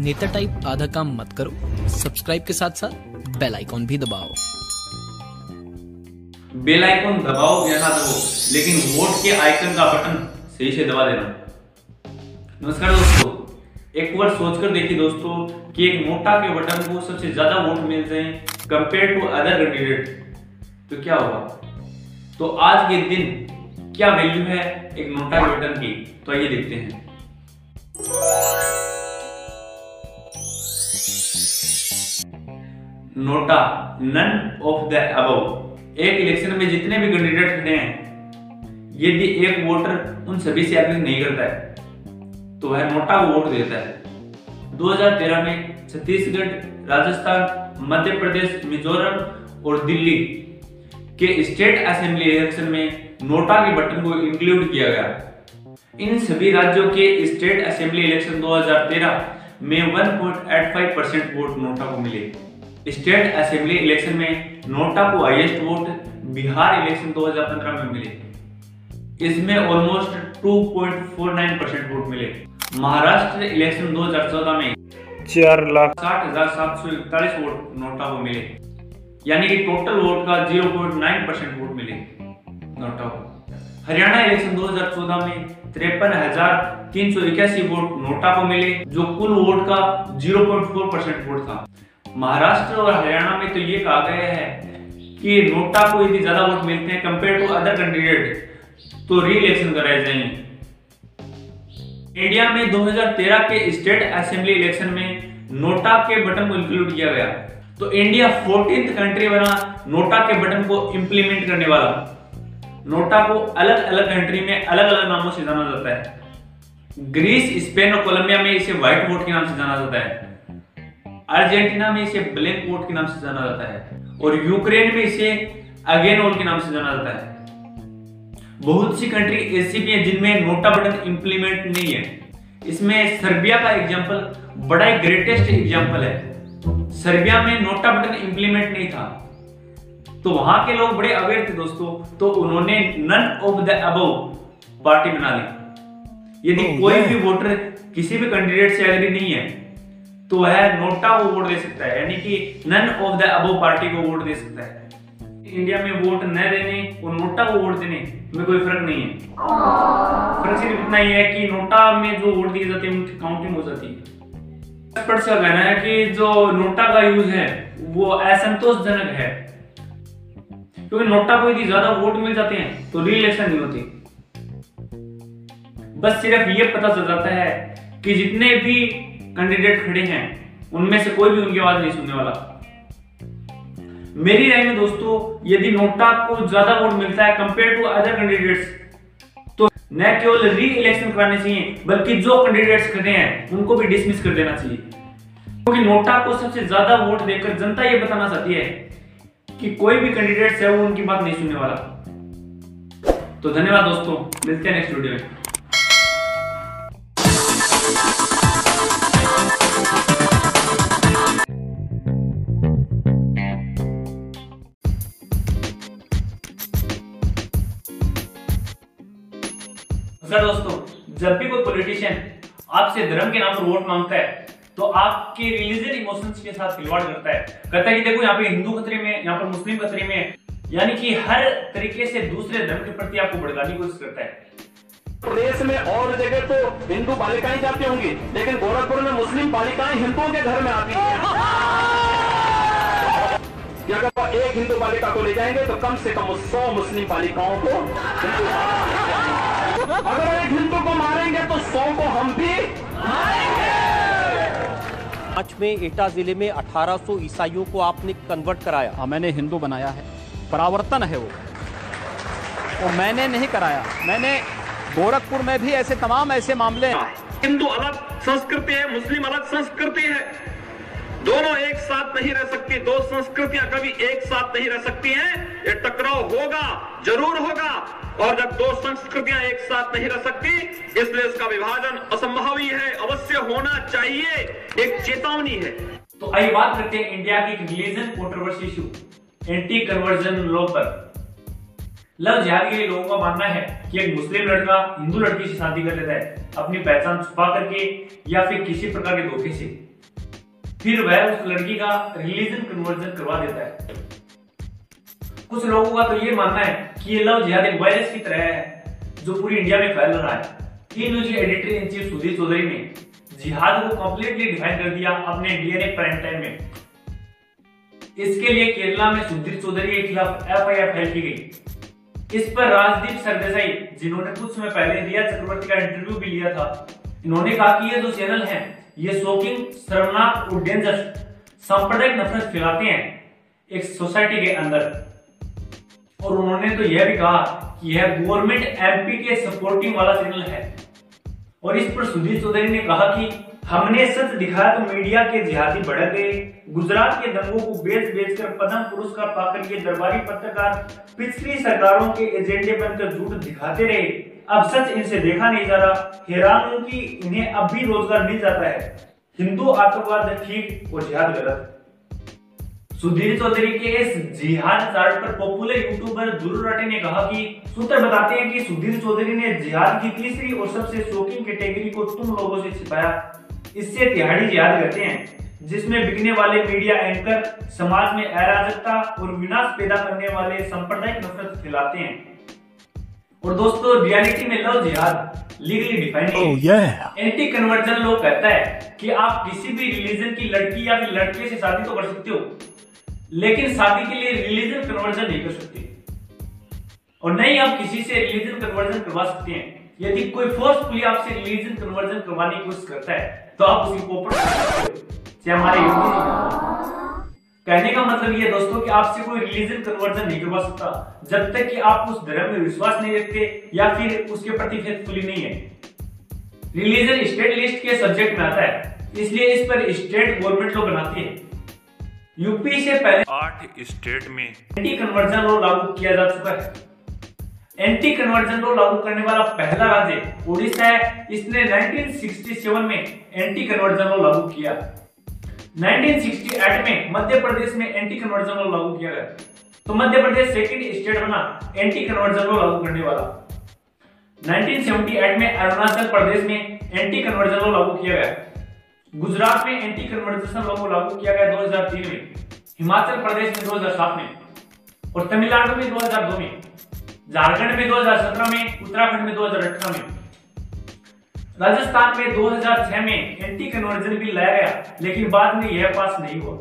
नेता टाइप आधा काम मत करो सब्सक्राइब के साथ साथ बेल आइकॉन भी दबाओ। बेल आइकन दबाओ या ना दबाओ, लेकिन वोट के आइकन का बटन सही से दबा देना। नमस्कार दोस्तों, एक बार सोचकर देखिए दोस्तों कि एक नोटा के बटन को सबसे ज़्यादा वोट मिल जाए कंपेयर टू अदर कैंडिडेट तो क्या होगा? तो आज के दिन क्या वैल्यू है एक नोटा बटन की? तो आइए देखते हैं। NOTA none of the above एक इलेक्शन में जितने भी कैंडिडेट खड़े हैं, यदि एक वोटर उन सभी से एग्री नहीं करता है तो वह नोटा को वोट देता है। 2013 में छत्तीसगढ़, राजस्थान, मध्य प्रदेश, मिजोरम और दिल्ली के स्टेट असेंबली इलेक्शन में नोटा के बटन को इंक्लूड किया गया। इन सभी राज्यों के स्टेट असेंबली इलेक्शन 2013 में 1.85 परसेंट वोट नोटा को मिले। स्टेट असेंबली इलेक्शन में नोटा को हाईएस्ट वोट बिहार इलेक्शन 2015 में मिले। इसमें ऑलमोस्ट 2.49 परसेंट वोट मिले। महाराष्ट्र इलेक्शन 2014 में चार लाख। साठ हज़ार सात सौ इकतालीस वोट नोटा को मिले। यानी कि टोटल वोट का 0.9 परसेंट वोट मिले। नोटा को हरियाणा इलेक्शन 2014 में तिरपन हज़ार तीन सौ इक्यासी वोट नोटा को मिले, जो कुल वोट का 0.4 परसेंट वोट था। महाराष्ट्र और हरियाणा में तो ये कहा गया है कि नोटा को यदि ज़्यादा वोट मिलते हैं कंपेयर टू अदर कैंडिडेट तो री इलेक्शन कराए जाएँगे। इंडिया में 2013 के स्टेट असेंबली इलेक्शन में नोटा के बटन को इंक्लूड किया गया। तो इंडिया फोर्टीन कंट्री बना, नोटा के बटन को इंप्लीमेंट करने वाला। नोटा को अलग अलग कंट्री में अलग अलग नामों से जाना जाता है। ग्रीस स्पेन और कोलंबिया में इसे व्हाइट वोट के नाम से जाना जाता है। अर्जेंटीना में इसे ब्लैक वोट के नाम से जाना जाता है। और यूक्रेन में इसे अगेन वोट के नाम से जाना जाता है। बहुत सी कंट्री ऐसी भी है जिनमें नोटा बटन इंप्लीमेंट नहीं है। इसमें सर्बिया का एग्ज़ाम्पल बड़ा ही ग्रेटेस्ट एग्ज़ाम्पल है। सर्बिया में नोटा बटन इंप्लीमेंट नहीं था। तो वहाँ के लोग बड़े अवेयर थे दोस्तों तो उन्होंने none of the above party बना ली। यदि कोई भी वोटर किसी भी कैंडिडेट से एग्री नहीं है तो वह नोटा को वोट दे सकता है यानी कि none of the above party को वोट दे सकता है। इंडिया में वोट न देने और नोटा को वोट देने में कोई फ़र्क नहीं है। फ़र्क सिर्फ़ इतना ही है कि नोटा में जो वोट दिए जाते हैं उनकी काउंटिंग हो जाती है। का कहना है कि जो नोटा का यूज़ है वो असंतोषजनक है। क्योंकि नोटा को यदि ज़्यादा वोट मिल जाते हैं तो री इलेक्शन नहीं होती। बस सिर्फ़ ये पता चल जाता है कि जितने भी कैंडिडेट खड़े हैं, उनमें से कोई भी उनकी आवाज़ नहीं सुनने वाला। मेरी राय में दोस्तों, यदि नोटा को ज़्यादा वोट मिलता है कंपेयर टू अदर कैंडिडेट्स तो न केवल री इलेक्शन कराने चाहिए, बल्कि जो कैंडिडेट्स खड़े हैं, उनको भी डिसमिस कर देना चाहिए। क्योंकि नोटा को सबसे ज़्यादा वोट देकर जनता ये बताना चाहती है कि कोई भी कैंडिडेट्स है वो उनकी बात नहीं सुनने वाला। तो धन्यवाद दोस्तों, मिलते हैं नेक्स्ट वीडियो में। दोस्तों, जब भी कोई पॉलिटिशियन आपसे धर्म के नाम पर वोट माँगता है तो आपके रिलीजियस इमोशंस के साथ खिलवाड़ करता है। कहता है कि देखो यहाँ पे हिंदू खतरे में, यहाँ पर मुस्लिम खतरे में, यानी कि हर तरीके से दूसरे धर्म के प्रति आपको भड़काने की कोशिश करता है। प्रदेश में और जगह तो हिंदू बालिकाएँ जाती होंगी, लेकिन गोरखपुर में मुस्लिम बालिकाएँ हिंदुओं के घर में आती हैं। अगर एक हिंदू बालिका को ले जाएँगे तो कम से कम सौ मुस्लिम बालिकाओं को अगर एक हिंदू को मारेंगे तो सौ को हम भी आज में एटा ज़िले में 1800 ईसाइयों को आपने कन्वर्ट कराया। हाँ मैंने हिंदू बनाया है। परावर्तन है वो। और मैंने नहीं कराया। मैंने गोरखपुर में भी ऐसे तमाम ऐसे मामले हिंदू अलग संस्कृति है मुस्लिम अलग संस्कृति है। दोनों एक साथ नहीं रह सकती, दो संस्कृतियाँ कभी एक साथ नहीं रह सकती हैं, ये टकराव होगा, ज़रूर होगा, और जब दो संस्कृतियाँ एक साथ नहीं रह सकती, इसलिए इसका विभाजन असंभव ही है अवश्य होना चाहिए, एक चेतावनी है। तो आइए बात करते हैं इंडिया की religion controversy issue anti conversion law पर। लव जिहाद के लिए लोगों का मानना है कि एक मुस्लिम लड़का, हिंदू लड़की से शादी कर लेता है, अपनी पहचान छुपा करके, या फिर किसी प्रकार के धोखे से। फिर वह उस लड़की का रिलीजन कन्वर्जन करवा देता है। कुछ लोगों का तो ये मानना है कि ये लव जिहाद एक वायरस की तरह है, जो पूरी इंडिया में फैल रहा है। T news editor in chief Sudhir Chaudhary ने जिहाद को कंप्लीटली डिफाइन कर दिया अपने डीएनए प्राइम टाइम में। इसके लिए केरला में सुधीर चौधरी के खिलाफ एफआईआर फ़ाइल की गई। इस पर राजदीप सरदेसाई, जिन्होंने कुछ समय पहले रिया चक्रवर्ती का इंटरव्यू भी लिया था, इन्होंने कहा कि ये जो चैनल है ये शोकिंग शर्मनाक और डेंजर सांप्रदायिक नफरत फैलाते हैं एक सोसाइटी के अंदर। और उन्होंने तो यह भी कहा कि यह गवर्नमेंट एमपी के सपोर्टिंग वाला चैनल है। और इस पर सुधीर चौधरी ने कहा कि हमने सच दिखाया तो मीडिया के जिहादी भड़क गए। गुजरात के दंगों को बेच बेच कर पद्म पुरस्कार पाकर ये दरबारी पत्रकार पिछली सरकारों के एजेंडे बनकर झूठ दिखाते रहे। अब सच इनसे देखा नहीं जा रहा। हैरान हूँ कि इन्हें अब भी रोज़गार मिल जाता है। हिंदू आतंकवाद ठीक और जिहाद गलत सुधीर चौधरी के इस जिहाद चार्ट पर पॉपुलर यूट्यूबर राठे ने कहा कि सूत्र बताते हैं कि सुधीर चौधरी ने जिहाद की तीसरी और सबसे शोकिंग कैटेगरी को तुम लोगों से छिपाया। इससे तिहाड़ी जिहाद करते हैं, जिसमें बिकने वाले मीडिया एंकर समाज में अराजकता और विनाश पैदा करने वाले सांप्रदायिक नफरत फैलाते हैं। और दोस्तों रियलिटी में लव जिहाद लीगली डिफाइंड है। एंटी कन्वर्जन लोग कहता है कि आप किसी भी रिलीजन की लड़की या फिर लड़के से शादी तो कर सकते हो लेकिन शादी के लिए रिलीजन कन्वर्जन नहीं कर सकते। और नहीं आप किसी से रिलीजन कन्वर्जन करवा सकते हैं। यदि कोई फोर्सफुली आपसे रिलीजन कन्वर्जन करवाने की कोशिश करता है तो आप उसकी पोपट हमारे कहने का मतलब ये दोस्तों कि आपसे कोई रिलीजन कन्वर्जन नहीं करवा सकता। जब तक कि आप उस धर्म में विश्वास नहीं रखते या फिर उसके प्रति फेथफुली नहीं है। रिलीजन स्टेट लिस्ट के सब्जेक्ट में आता है। इसलिए इस पर स्टेट गवर्नमेंट लोग बनाती है। यूपी से पहले आठ स्टेट में एंटी कन्वर्जन लॉ लागू किया जा चुका है। एंटी कन्वर्जन लॉ लागू करने वाला पहला राज्य उड़ीसा है। इसने 1967 में एंटी कन्वर्जन लॉ लागू किया। 1968 में मध्य प्रदेश में एंटी कन्वर्जन लॉ लागू किया गया। तो मध्य प्रदेश सेकंड स्टेट बना एंटी कन्वर्जन लॉ लागू करने वाला। 1978 में अरुणाचल प्रदेश में एंटी कन्वर्जन लॉ लागू किया गया। गुजरात में एंटी कन्वर्जेशन लॉ को लागू किया गया 2003 में। हिमाचल प्रदेश में 2007 में। और तमिलनाडु में 2002 में। झारखंड में 2017 में, उत्तराखंड में 2018 में। राजस्थान में 2006 में एंटी कन्वर्जन बिल लाया गया, लेकिन बाद में यह पास नहीं हुआ।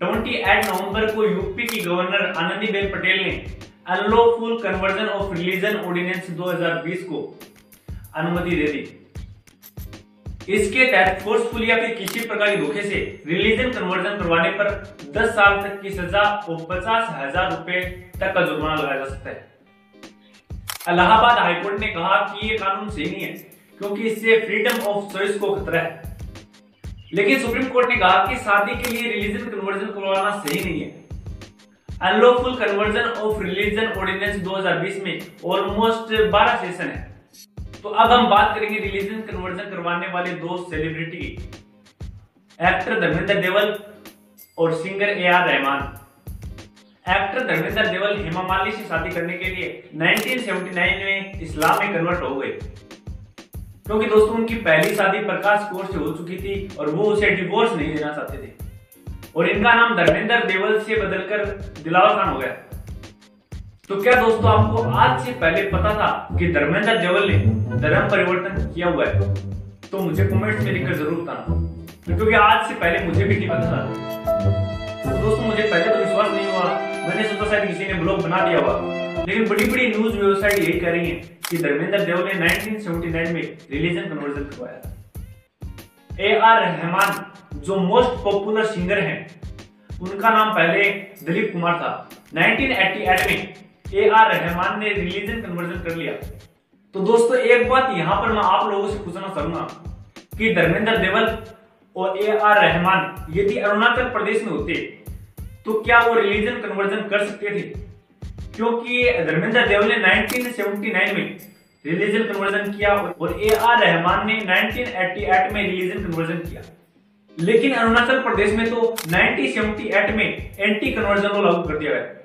ट्वेंटी एट नवंबर को यूपी की गवर्नर आनंदीबेन पटेल ने unlawful conversion of religion ordinance 2020 को अनुमति दे दी। इसके तहत फोर्सफुल या फिर किसी प्रकार के धोखे से रिलीजन कन्वर्जन करवाने पर 10 साल तक की सजा और पचास हज़ार रुपए तक का जुर्माना लगाया जा सकता है। इलाहाबाद हाईकोर्ट ने कहा कि ये कानून सही नहीं है। क्योंकि इससे फ्रीडम ऑफ़ चॉइस को खतरा है। लेकिन सुप्रीम कोर्ट ने कहा कि शादी के लिए रिलीजन कन्वर्जन करवाना सही नहीं है। Unlawful conversion of religion ordinance 2020 में ऑलमोस्ट 12 सेशन है। तो अब हम बात करेंगे रिलीजन कन्वर्जन करवाने वाले दो सेलिब्रिटी एक्टर धर्मेंद्र देवल और singer A R Rahman. Actor Dharmendra Deol Hema Malini से शादी करने के लिए 1979 में इस्लाम में कन्वर्ट हो गए। क्योंकि दोस्तों, उनकी पहली शादी प्रकाश कौर से हो चुकी थी और वो उसे डिवोर्स नहीं देना चाहते थे। और इनका नाम धर्मेंद्र देवल से बदलकर दिलावर खान हो गया। तो क्या दोस्तों, आपको आज से पहले पता था कि धर्मेंद्र देवल ने धर्म परिवर्तन किया हुआ है? तो मुझे कमेंट्स में लिखकर ज़रूर बताना। क्योंकि आज से पहले मुझे भी नहीं पता था। तो दोस्तों, मुझे पहले तो विश्वास नहीं हुआ। मैंने सोचा शायद किसी ने ब्लॉग बना दिया हुआ लेकिन बड़ी बड़ी न्यूज़ वेबसाइट यही कह रही है कि धर्मेंद्र देवल ने 1979 में रिलीजन कन्वर्जन करवाया ए आर रहमान, जो मोस्ट पॉपुलर सिंगर हैं, उनका नाम पहले दिलीप कुमार था। 1988 में ए आर रहमान ने रिलीजन कन्वर्जन कर लिया। तो दोस्तों, एक बात यहाँ पर मैं आप लोगों से पूछना चाहूँगा कि धर्मेंद्र देवल और ए आर रहमान यदि अरुणाचल प्रदेश में होते तो क्या वो रिलीजन कन्वर्जन कर सकते थे? क्योंकि धर्मेंद्र देव ने 1979 में रिलीजन कन्वर्जन किया और ए आर रहमान ने 1988 में रिलीजन कन्वर्जन किया। लेकिन अरुणाचल प्रदेश में तो 1978 में एंटी कन्वर्जन को लागू कर दिया गया।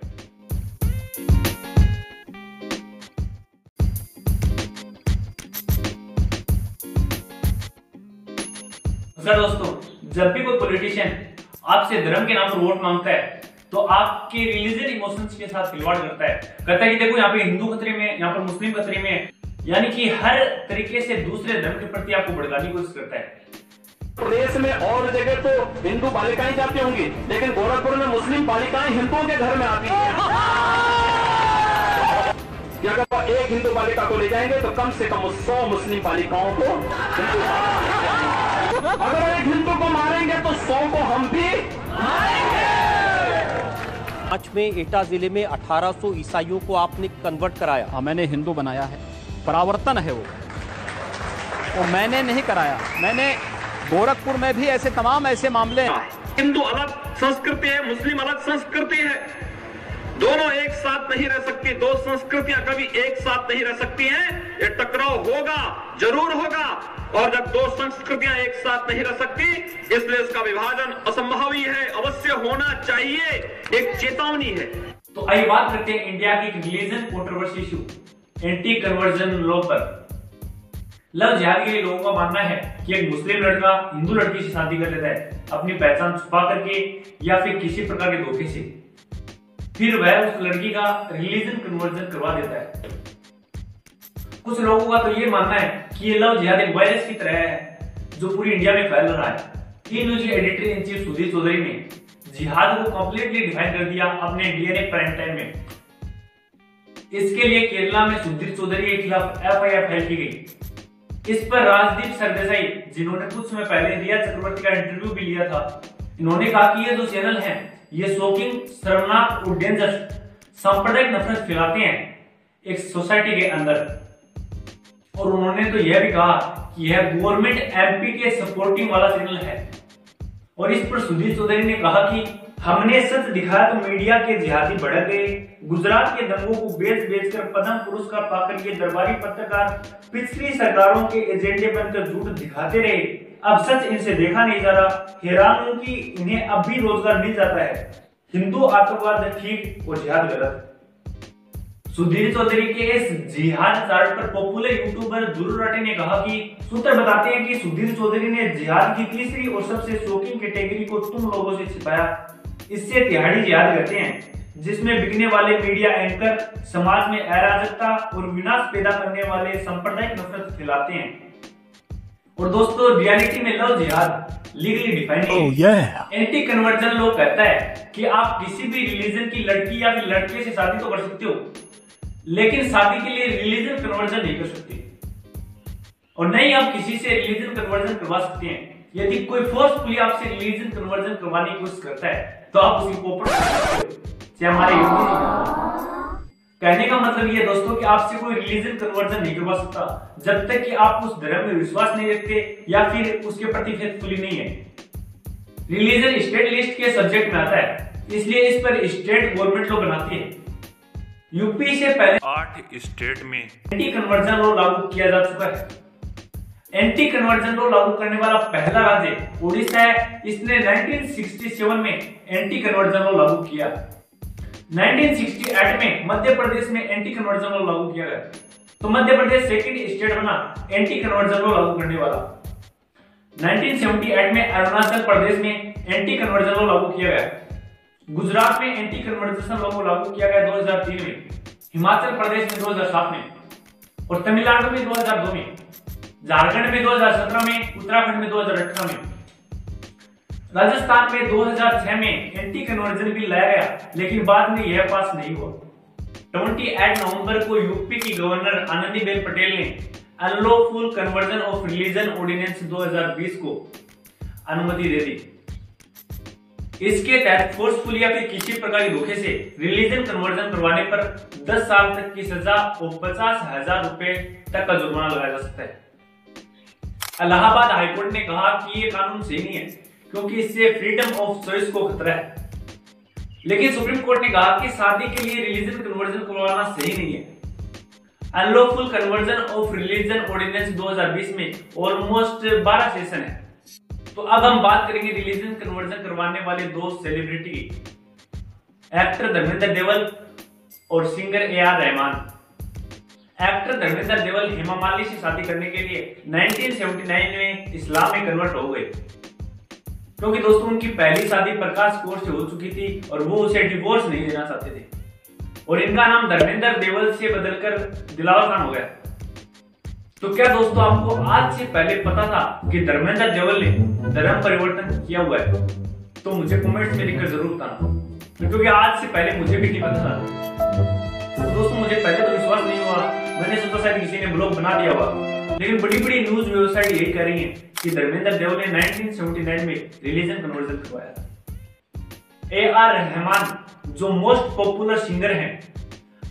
दोस्तों, जब भी कोई पॉलिटिशियन आपसे धर्म के नाम पर वोट माँगता है तो आपके रिलीजन इमोशंस के साथ खिलवाड़ करता है। कहता है कि देखो, यहाँ पे हिंदू खतरे में, यहाँ पर मुस्लिम खतरे में, यानी कि हर तरीके से दूसरे धर्म के प्रति आपको भड़काने की कोशिश करता है। प्रदेश में और जगह तो हिंदू बालिकाएँ जाती होंगी, लेकिन गोरखपुर में मुस्लिम बालिकाएँ हिंदुओं के घर में आती हैं। कि अगर एक हिंदू बालिका को ले जाएँगे तो कम से कम सौ मुस्लिम बालिकाओं को अगर एक हिंदू को मारेंगे तो सौ को हम भी पाँच में एटा ज़िले में 1800 ईसाइयों को आपने कन्वर्ट कराया। हाँ, मैंने हिंदू बनाया है। परावर्तन है वो। वो मैंने नहीं कराया। मैंने गोरखपुर में भी ऐसे तमाम ऐसे मामले हैं। हिंदू अलग संस्कृति है मुस्लिम अलग संस्कृति है। दोनों एक साथ नहीं रह सकती दो संस्कृतियाँ कभी एक साथ नहीं रह सकती हैं। ये टकराव होगा ज़रूर होगा। और जब दो संस्कृतियाँ एक साथ नहीं रह सकती, इसलिए इसका विभाजन असंभव ही है अवश्य होना चाहिए, एक चेतावनी है। तो आइए बात करते हैं इंडिया की religion controversy issue anti conversion law पर। लव जिहाद के लिए लोगों का मानना है कि एक मुस्लिम लड़का, हिंदू लड़की से शादी कर लेता है, अपनी पहचान छुपा करके या फिर किसी प्रकार के धोखे से। फिर वह उस लड़की का रिलीजन कन्वर्जन करवा देता है। कुछ लोगों का तो ये मानना है कि ये लव जिहाद एक वायरस की तरह है, जो पूरी इंडिया में फैल रहा है। T news editor in chief Sudhir Chaudhary ने जिहाद को कंप्लीटली डिफाइन कर दिया अपने डीएनए प्राइम टाइम में। इसके लिए केरला में सुधीर चौधरी के खिलाफ एफआईआर फ़ाइल की गई। इस पर राजदीप सरदेसाई, जिन्होंने कुछ समय पहले रिया चक्रवर्ती का इंटरव्यू भी लिया था, इन्होंने कहा कि ये जो चैनल है, ये शोकिंग शर्मनाक और डेंजर सांप्रदायिक नफरत फैलाते हैं एक सोसाइटी के अंदर। और उन्होंने तो यह भी कहा कि यह गवर्नमेंट एमपी के सपोर्टिंग वाला चैनल है। और इस पर सुधीर चौधरी ने कहा कि हमने सच दिखाया तो मीडिया के जिहादी भड़क गए। गुजरात के दंगों को बेच बेच कर पद्म पुरस्कार पाकर ये दरबारी पत्रकार पिछली सरकारों के एजेंडे बनकर झूठ दिखाते रहे। अब सच इनसे देखा नहीं जा रहा। हैरान हूँ कि इन्हें अब भी रोज़गार मिल जाता है। हिंदू आतंकवाद ठीक और जिहाद गलत सुधीर चौधरी के इस जिहाद चार्ट पर पॉपुलर यूट्यूबर ध्रुव राठे ने कहा कि सूत्र बताते हैं कि सुधीर चौधरी ने जिहाद की तीसरी और सबसे शोकिंग कैटेगरी को तुम लोगों से छिपाया। इससे तिहाड़ी जिहाद करते हैं जिसमें बिकने वाले मीडिया एंकर समाज में अराजकता और विनाश पैदा करने वाले सांप्रदायिक नफरत फैलाते हैं। और दोस्तों रियलिटी में लव जिहाद लीगली डिफाइंड है। एंटी कन्वर्जन लोग कहता है कि आप किसी भी रिलीजन की लड़की या फिर लड़के से शादी तो कर सकते हो लेकिन शादी के लिए रिलीजन कन्वर्जन नहीं कर सकते। और नहीं आप किसी से रिलीजन कन्वर्जन करवा सकते हैं। यदि कोई फोर्सफुली आपसे रिलीजन कन्वर्जन करवाने की कोशिश करता है तो आप हो चाहे हमारे का। कहने का मतलब ये दोस्तों कि आपसे कोई रिलीजन कन्वर्जन नहीं करवा सकता, जब तक कि आप उस धर्म में विश्वास नहीं रखते या फिर उसके प्रति फेथफुली नहीं है। रिलीजन स्टेट लिस्ट के सब्जेक्ट में आता है, इसलिए इस पर स्टेट गवर्नमेंट लोग बनाती है। यूपी से पहले आठ स्टेट में एंटी कन्वर्जन लॉ लागू किया जा चुका है। एंटी कन्वर्जन लॉ लागू करने वाला पहला राज्य उड़ीसा है। इसने 1967 में एंटी कन्वर्जन लॉ लागू किया। 1968 में मध्य प्रदेश में एंटी कन्वर्जन लॉ लागू किया गया। तो मध्य प्रदेश सेकंड स्टेट बना एंटी कन्वर्जन लॉ लागू करने वाला। 1978 में अरुणाचल प्रदेश में एंटी कन्वर्जन लॉ लागू किया गया। गुजरात में एंटी कन्वर्जन लॉ को लागू किया गया 2003 में, हिमाचल प्रदेश में 2007 में, और तमिलनाडु में 2002 में, झारखंड में 2017 में, उत्तराखंड में 2018 में। राजस्थान में 2006 में एंटी कन्वर्जन बिल लाया गया, लेकिन बाद में यह पास नहीं हुआ। 28 नवंबर को यूपी की गवर्नर आनंदीबेन पटेल ने unlawful conversion of religion ordinance 2020 को अनुमति दे दी। इसके तहत फोर्सफुल या फिर किसी प्रकार के धोखे से रिलीजन कन्वर्जन करवाने पर 10 साल तक की सजा और पचास हज़ार रुपए तक का जुर्माना लगाया जा सकता है। इलाहाबाद हाईकोर्ट ने कहा कि ये कानून सही नहीं है, क्योंकि इससे फ्रीडम ऑफ़ चॉइस को खतरा है। लेकिन सुप्रीम कोर्ट ने कहा कि शादी के लिए रिलीजन कन्वर्जन करवाना सही नहीं है। Unlawful conversion of religion ordinance 2020 में ऑलमोस्ट 12 सेशन है। तो अब हम बात करेंगे रिलीजन कन्वर्जन करवाने वाले दो सेलिब्रिटी एक्टर धर्मेंद्र देवल और singer A R Rahman. Actor Dharmendra Deol Hema Malini से शादी करने के लिए 1979 में इस्लाम में कन्वर्ट हो गए। क्योंकि दोस्तों, उनकी पहली शादी प्रकाश कौर से हो चुकी थी और वो उसे डिवोर्स नहीं देना चाहते थे। और इनका नाम धर्मेंद्र देवल से बदलकर दिलावर खान हो गया। तो क्या दोस्तों आपको आज से पहले पता था कि धर्मेंद्र देवल ने धर्म परिवर्तन किया हुआ है? तो मुझे कमेंट्स में लिखकर ज़रूर बताना। तो क्योंकि आज से पहले मुझे भी नहीं पता था। तो दोस्तों, मुझे पहले तो विश्वास नहीं हुआ। मैंने सोचा शायद किसी ने ब्लॉग बना दिया हुआ लेकिन बड़ी बड़ी न्यूज़ वेबसाइट यही कह रही है कि धर्मेंद्र देवल ने 1979 में रिलीजन कन्वर्जन करवाया। ए आर रहमान, जो मोस्ट पॉपुलर सिंगर हैं,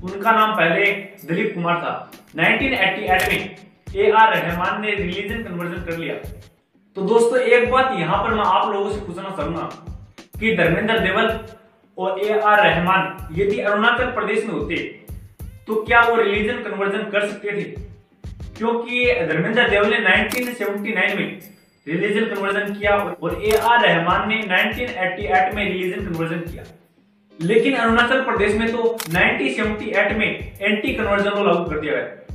उनका नाम पहले दिलीप कुमार था। 1988 में ए आर रहमान ने रिलीजन कन्वर्जन कर लिया। तो दोस्तों, एक बात यहाँ पर मैं आप लोगों से पूछना चाहूँगा कि धर्मेंद्र देवल और ए आर रहमान यदि अरुणाचल प्रदेश में होते तो क्या वो रिलीजन कन्वर्जन कर सकते थे? क्योंकि धर्मेंद्र देवल ने 1979 में रिलीजन कन्वर्जन किया और ए आर रहमान ने 1988 में रिलीजन कन्वर्जन किया। लेकिन अरुणाचल प्रदेश में तो 1978 में एंटी कन्वर्जन को लागू कर दिया गया।